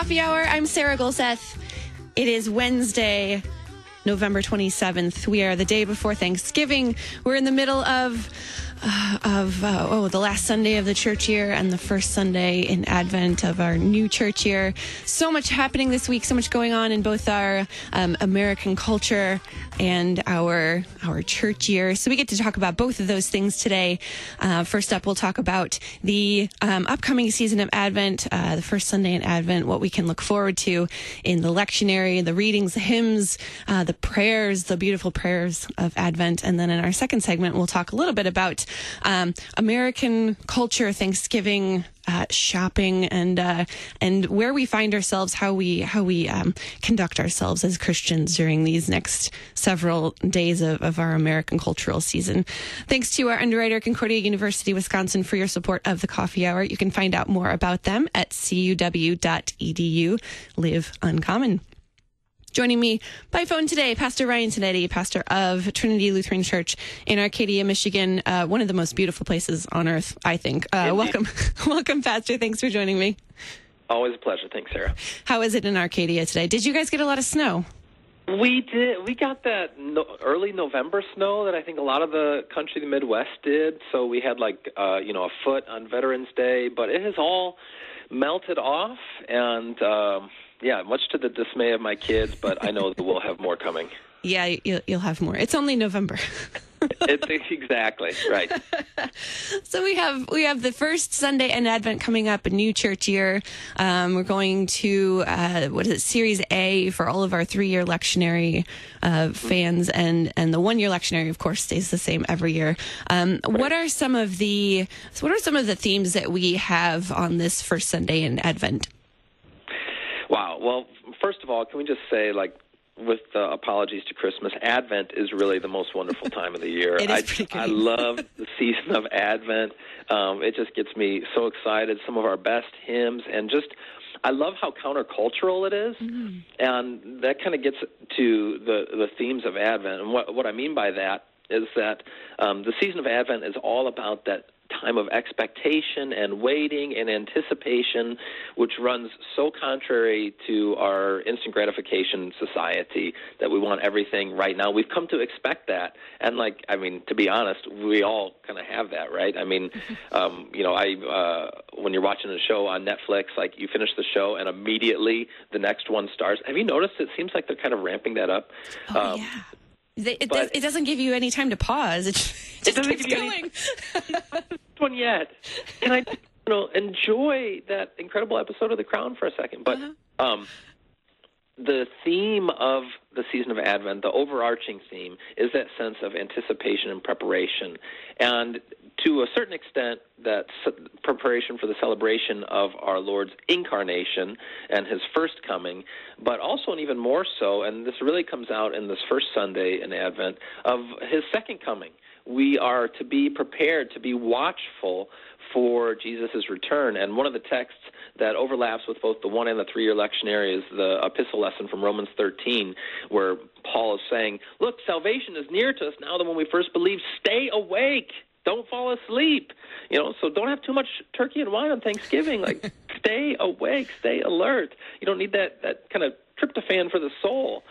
Coffee hour. I'm Sarah Gulseth. It is Wednesday, November 27th. We are the day before Thanksgiving. We're in the middle of of uh, oh the last Sunday of the church year and the first Sunday in Advent of our new church year. So much happening this week. So much going on in both our um, American culture and our our church year. So we get to talk about both of those things today. Uh, first up, we'll talk about the um, upcoming season of Advent, uh, the first Sunday in Advent, what we can look forward to in the lectionary, the readings, the hymns, uh, the prayers, the beautiful prayers of Advent, and then in our second segment, we'll talk a little bit about um, American culture, Thanksgiving, uh, shopping, and uh, and where we find ourselves, how we how we um, conduct ourselves as Christians during these next several days of, of our American cultural season. Thanks to our underwriter, Concordia University, Wisconsin, for your support of the Coffee Hour. You can find out more about them at cuw.edu. Live uncommon. Joining me by phone today, Pastor Ryan Tinetti, pastor of Trinity Lutheran Church in Arcadia, Michigan, uh, one of the most beautiful places on earth, I think. Uh, welcome, welcome, Pastor. Thanks for joining me. Always a pleasure. Thanks, Sarah. How is it in Arcadia today? Did you guys get a lot of snow? We did. We got that no, early November snow that I think a lot of the country, the Midwest, did. So we had like uh, you know a foot on Veterans Day, but it has all melted off and. Um, yeah, much to the dismay of my kids, but I know that we'll have more coming. Yeah, you'll, you'll have more. It's only November. it's exactly right. so we have we have the first Sunday in Advent coming up, a new church year. Um, we're going to uh, what is it, Series A for all of our three year lectionary uh, fans, and and the one year lectionary, of course, stays the same every year. Um, right. What are some of the what are some of the themes that we have on this first Sunday in Advent? Well, first of all, can we just say, like, with uh, apologies to Christmas, Advent is really the most wonderful time of the year. it is I, I love the season of Advent. Um, it just gets me so excited. Some of our best hymns, and just I love how countercultural it is. Mm-hmm. and that kind of gets to the the themes of Advent. And what what I mean by that is that um, the season of Advent is all about that time of expectation and waiting and anticipation, which runs so contrary to our instant gratification society that we want everything right now. We've come to expect that, and like I mean, to be honest, we all kind of have that, right? I mean, um, you know, I uh, when you're watching a show on Netflix, like you finish the show and immediately the next one starts. Have you noticed? It seems like they're kind of ramping that up. Oh, um, yeah. It, does, it, doesn't give you any time to pause. It just, it keeps going. Any, one yet. Can I, you know, enjoy that incredible episode of The Crown for a second? But uh-huh. um, the theme of the season of Advent, the overarching theme, is that sense of anticipation and preparation. And to a certain extent, that preparation for the celebration of our Lord's incarnation and his first coming, but also, and even more so, and this really comes out in this first Sunday in Advent, of his second coming. We are to be prepared, to be watchful for Jesus' return. And one of the texts that overlaps with both the one and the three year lectionary is the epistle lesson from Romans 13, where Paul is saying, Look, salvation is near to us now than when we first believed. Stay awake don't fall asleep. You know, so don't have too much turkey and wine on Thanksgiving. Like, stay awake, stay alert. You don't need that that kind of tryptophan for the soul.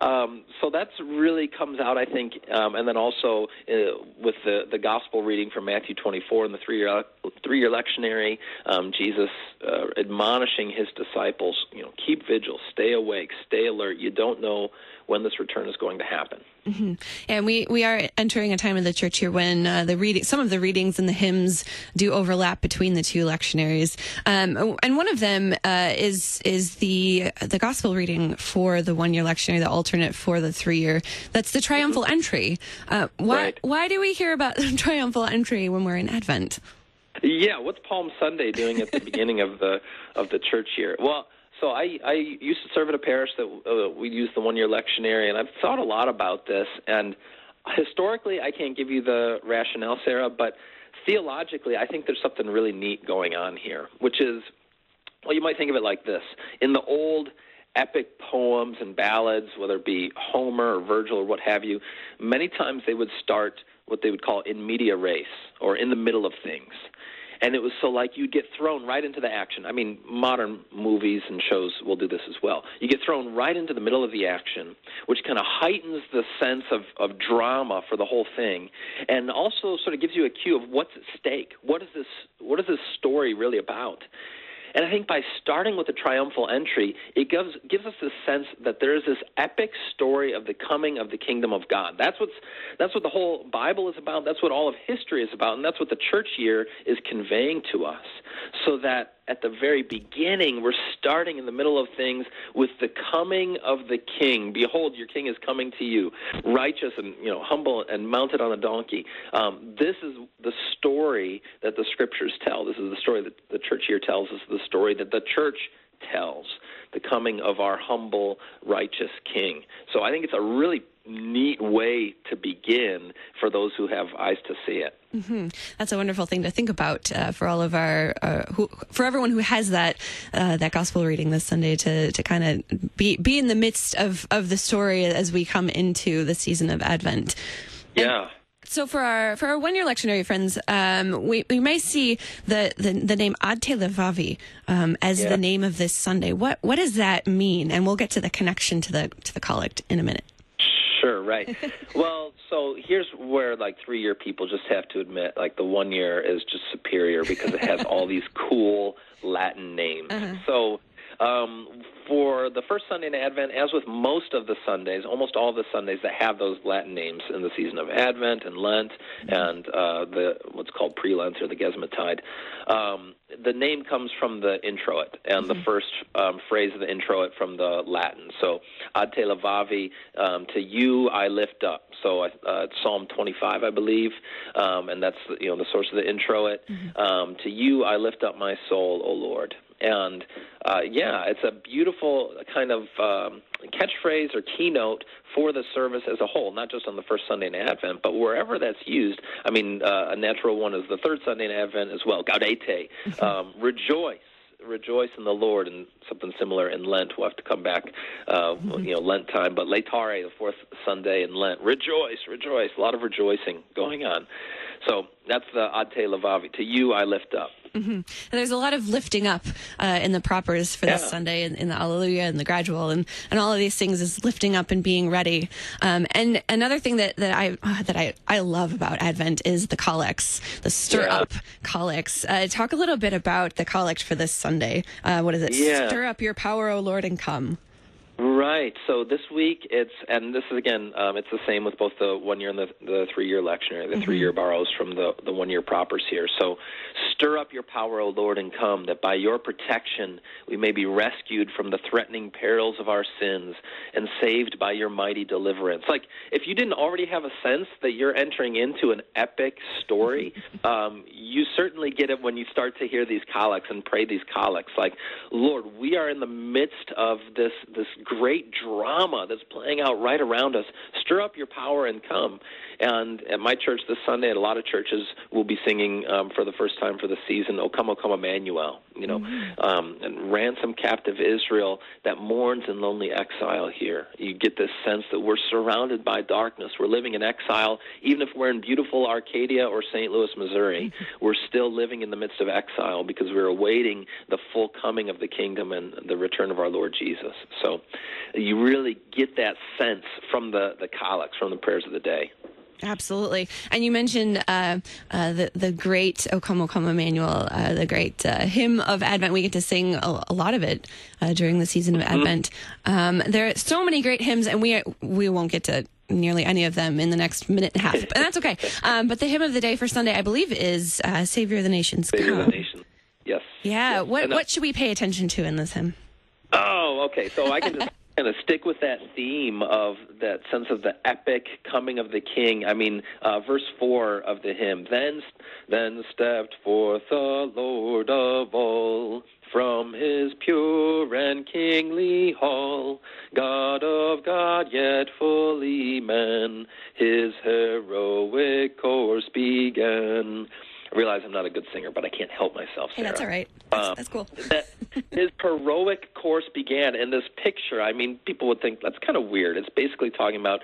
Um, so that's really comes out, I think, um, and then also uh, with the the gospel reading from Matthew 24 and the three year three year lectionary, um, Jesus uh, admonishing his disciples, you know, keep vigil, stay awake, stay alert. You don't know when this return is going to happen. Mm-hmm. And we, we are entering a time in the church here when uh, the reading, some of the readings and the hymns do overlap between the two lectionaries. Um, and one of them uh, is is the the gospel reading for the one year lectionary, the alternate for the three year. That's the triumphal mm-hmm. entry. Uh, why right. why do we hear about the triumphal entry when we're in Advent? Yeah, what's Palm Sunday doing at the beginning of the of the church year? Well so I, I used to serve at a parish that uh, we used the one year lectionary, and I've thought a lot about this. And historically, I can't give you the rationale, Sarah, but theologically, I think there's something really neat going on here, which is, well, you might think of it like this: in the old epic poems and ballads, whether it be Homer or Virgil or what have you, many times they would start what they would call in media res, or in the middle of things. and it was so like you'd get thrown right into the action. I mean, modern movies and shows will do this as well. You get thrown right into the middle of the action, which kind of heightens the sense of, of drama for the whole thing, and also sort of gives you a cue of what's at stake. What is this? What is this story really about? And I think by starting with the triumphal entry, it gives gives us the sense that there is this epic story of the coming of the kingdom of God. That's what's that's what the whole Bible is about. That's what all of history is about, and that's what the church year is conveying to us. So that at the very beginning, we're starting in the middle of things with the coming of the King. Behold, your King is coming to you, righteous and you know humble and mounted on a donkey. Um, this is the story that the Scriptures tell. This is the story that the church here tells us. The story that the church tells the coming of our humble, righteous King. So I think it's a really neat way to begin for those who have eyes to see it. Mm-hmm. That's a wonderful thing to think about uh, for all of our, uh, who, for everyone who has that uh, that gospel reading this Sunday to to kind of be be in the midst of of the story as we come into the season of Advent. Yeah. So for our for our one year lectionary friends, um, we we may see the the, the name Ad Te Levavi um, as yeah. the name of this Sunday. What what does that mean? And we'll get to the connection to the to the collect in a minute. Right. well, so here's where like three year people just have to admit like the one year is just superior because it has all these cool Latin names. Uh-huh. So um, for the first Sunday in Advent, as with most of the Sundays, almost all the Sundays that have those Latin names in the season of Advent and Lent and uh, the what's called pre-Lent or the Gesimatide, um, the name comes from the introit and mm-hmm. the first um, phrase of the introit from the Latin. So, ad te levavi, um, to you I lift up. So, uh, it's Psalm 25, I believe, um, and that's you know the source of the introit. Mm-hmm. Um, to you I lift up my soul, O Lord. And uh, yeah, it's a beautiful kind of um, catchphrase or keynote for the service as a whole, not just on the first Sunday in Advent, but wherever that's used. I mean, uh, a natural one is the third Sunday in Advent as well, Gaudete, um, rejoice rejoice in the Lord, and something similar in Lent. We'll have to come back, uh, mm-hmm. you know, Lent time. But Laetare, the fourth Sunday in Lent, rejoice, rejoice. A lot of rejoicing going on. So that's the Ad Te Levavi. To you I lift up. Mm-hmm. And there's a lot of lifting up uh, in the propers for this Sunday, in, in, the Alleluia and the Gradual, and, and all of these things is lifting up and being ready. Um, and another thing that, that I uh, that I, I love about Advent is the collects, the stir yeah. up collects. Uh, talk a little bit about the collect for this Sunday. Uh, what is it? Yeah. Stir up your power, O Lord, and come. Right. So this week it's, and this is again, um, it's the same with both the one year and the, the three year lectionary. The mm-hmm. three year borrows from the the one year propers here. So stir up your power, O Lord, and come, that by your protection we may be rescued from the threatening perils of our sins and saved by your mighty deliverance. Like if you didn't already have a sense that you're entering into an epic story, um, you certainly get it when you start to hear these collects and pray these collects. Like, Lord, we are in the midst of this this great drama that's playing out right around us. Stir up your power and come. And at my church this Sunday, and a lot of churches will be singing um, for the first time for the season, "O Come, O Come, Emmanuel." You know, mm-hmm. um, and ransom captive Israel that mourns in lonely exile. Here, you get this sense that we're surrounded by darkness. We're living in exile, even if we're in beautiful Arcadia or St. Louis, Missouri. Mm-hmm. We're still living in the midst of exile because we're awaiting the full coming of the kingdom and the return of our Lord Jesus. So, you really get that sense from the the collects, from the prayers of the day. Absolutely. And you mentioned uh, uh, the the great O Come, O Come Emmanuel, uh, the great uh, hymn of Advent. We get to sing a, a lot of it uh, during the season of mm-hmm. Advent. Um, there are so many great hymns, and we we won't get to nearly any of them in the next minute and a half, but that's okay. Um, but the hymn of the day for Sunday, I believe, is uh, "Savior of the Nations." Savior come. of the Nations. Yes. Yeah. Yes. What what should we pay attention to in this hymn? Oh, okay. So I can just kind of stick with that theme of that sense of the epic coming of the king. I mean, uh, verse four of the hymn. Then, then stepped forth the Lord of all from his pure and kingly hall, God of God, yet fully man, his heroic course began. I realize I'm not a good singer, but I can't help myself. Hey, that's all right. That's, Um, that's cool. that his heroic course began in this picture. I mean, people would think that's kind of weird. It's basically talking about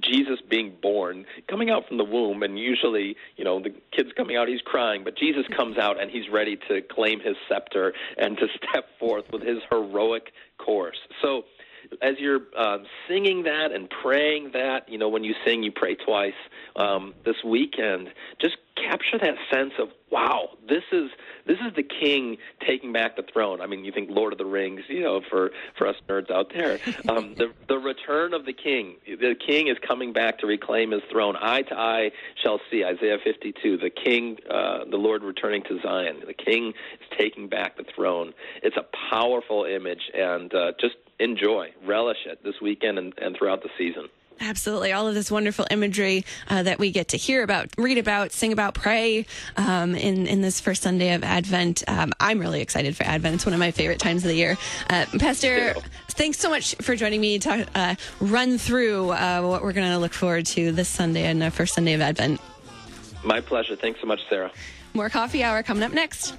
Jesus being born, coming out from the womb, and usually, you know, the kid's coming out, he's crying, but Jesus comes out and he's ready to claim his scepter and to step forth with his heroic course. So, as you're um, singing that and praying that, you know, when you sing, you pray twice um, this weekend. Just capture that sense of wow, this is this is the King taking back the throne. I mean, you think Lord of the Rings, you know, for for us nerds out there, um, the the return of the King. The King is coming back to reclaim his throne. Eye to eye shall see. Isaiah 52. The King, uh, the Lord returning to Zion. The King is taking back the throne. It's a powerful image, and uh, just enjoy, relish it this weekend and, and throughout the season. Absolutely. All of this wonderful imagery uh, that we get to hear about, read about, sing about, pray um, in, in this first Sunday of Advent. Um, I'm really excited for Advent. It's one of my favorite times of the year. Uh, Pastor, Ditto. thanks so much for joining me to uh, run through uh, what we're going to look forward to this Sunday and the first Sunday of Advent. My pleasure. Thanks so much, Sarah. More coffee hour coming up next.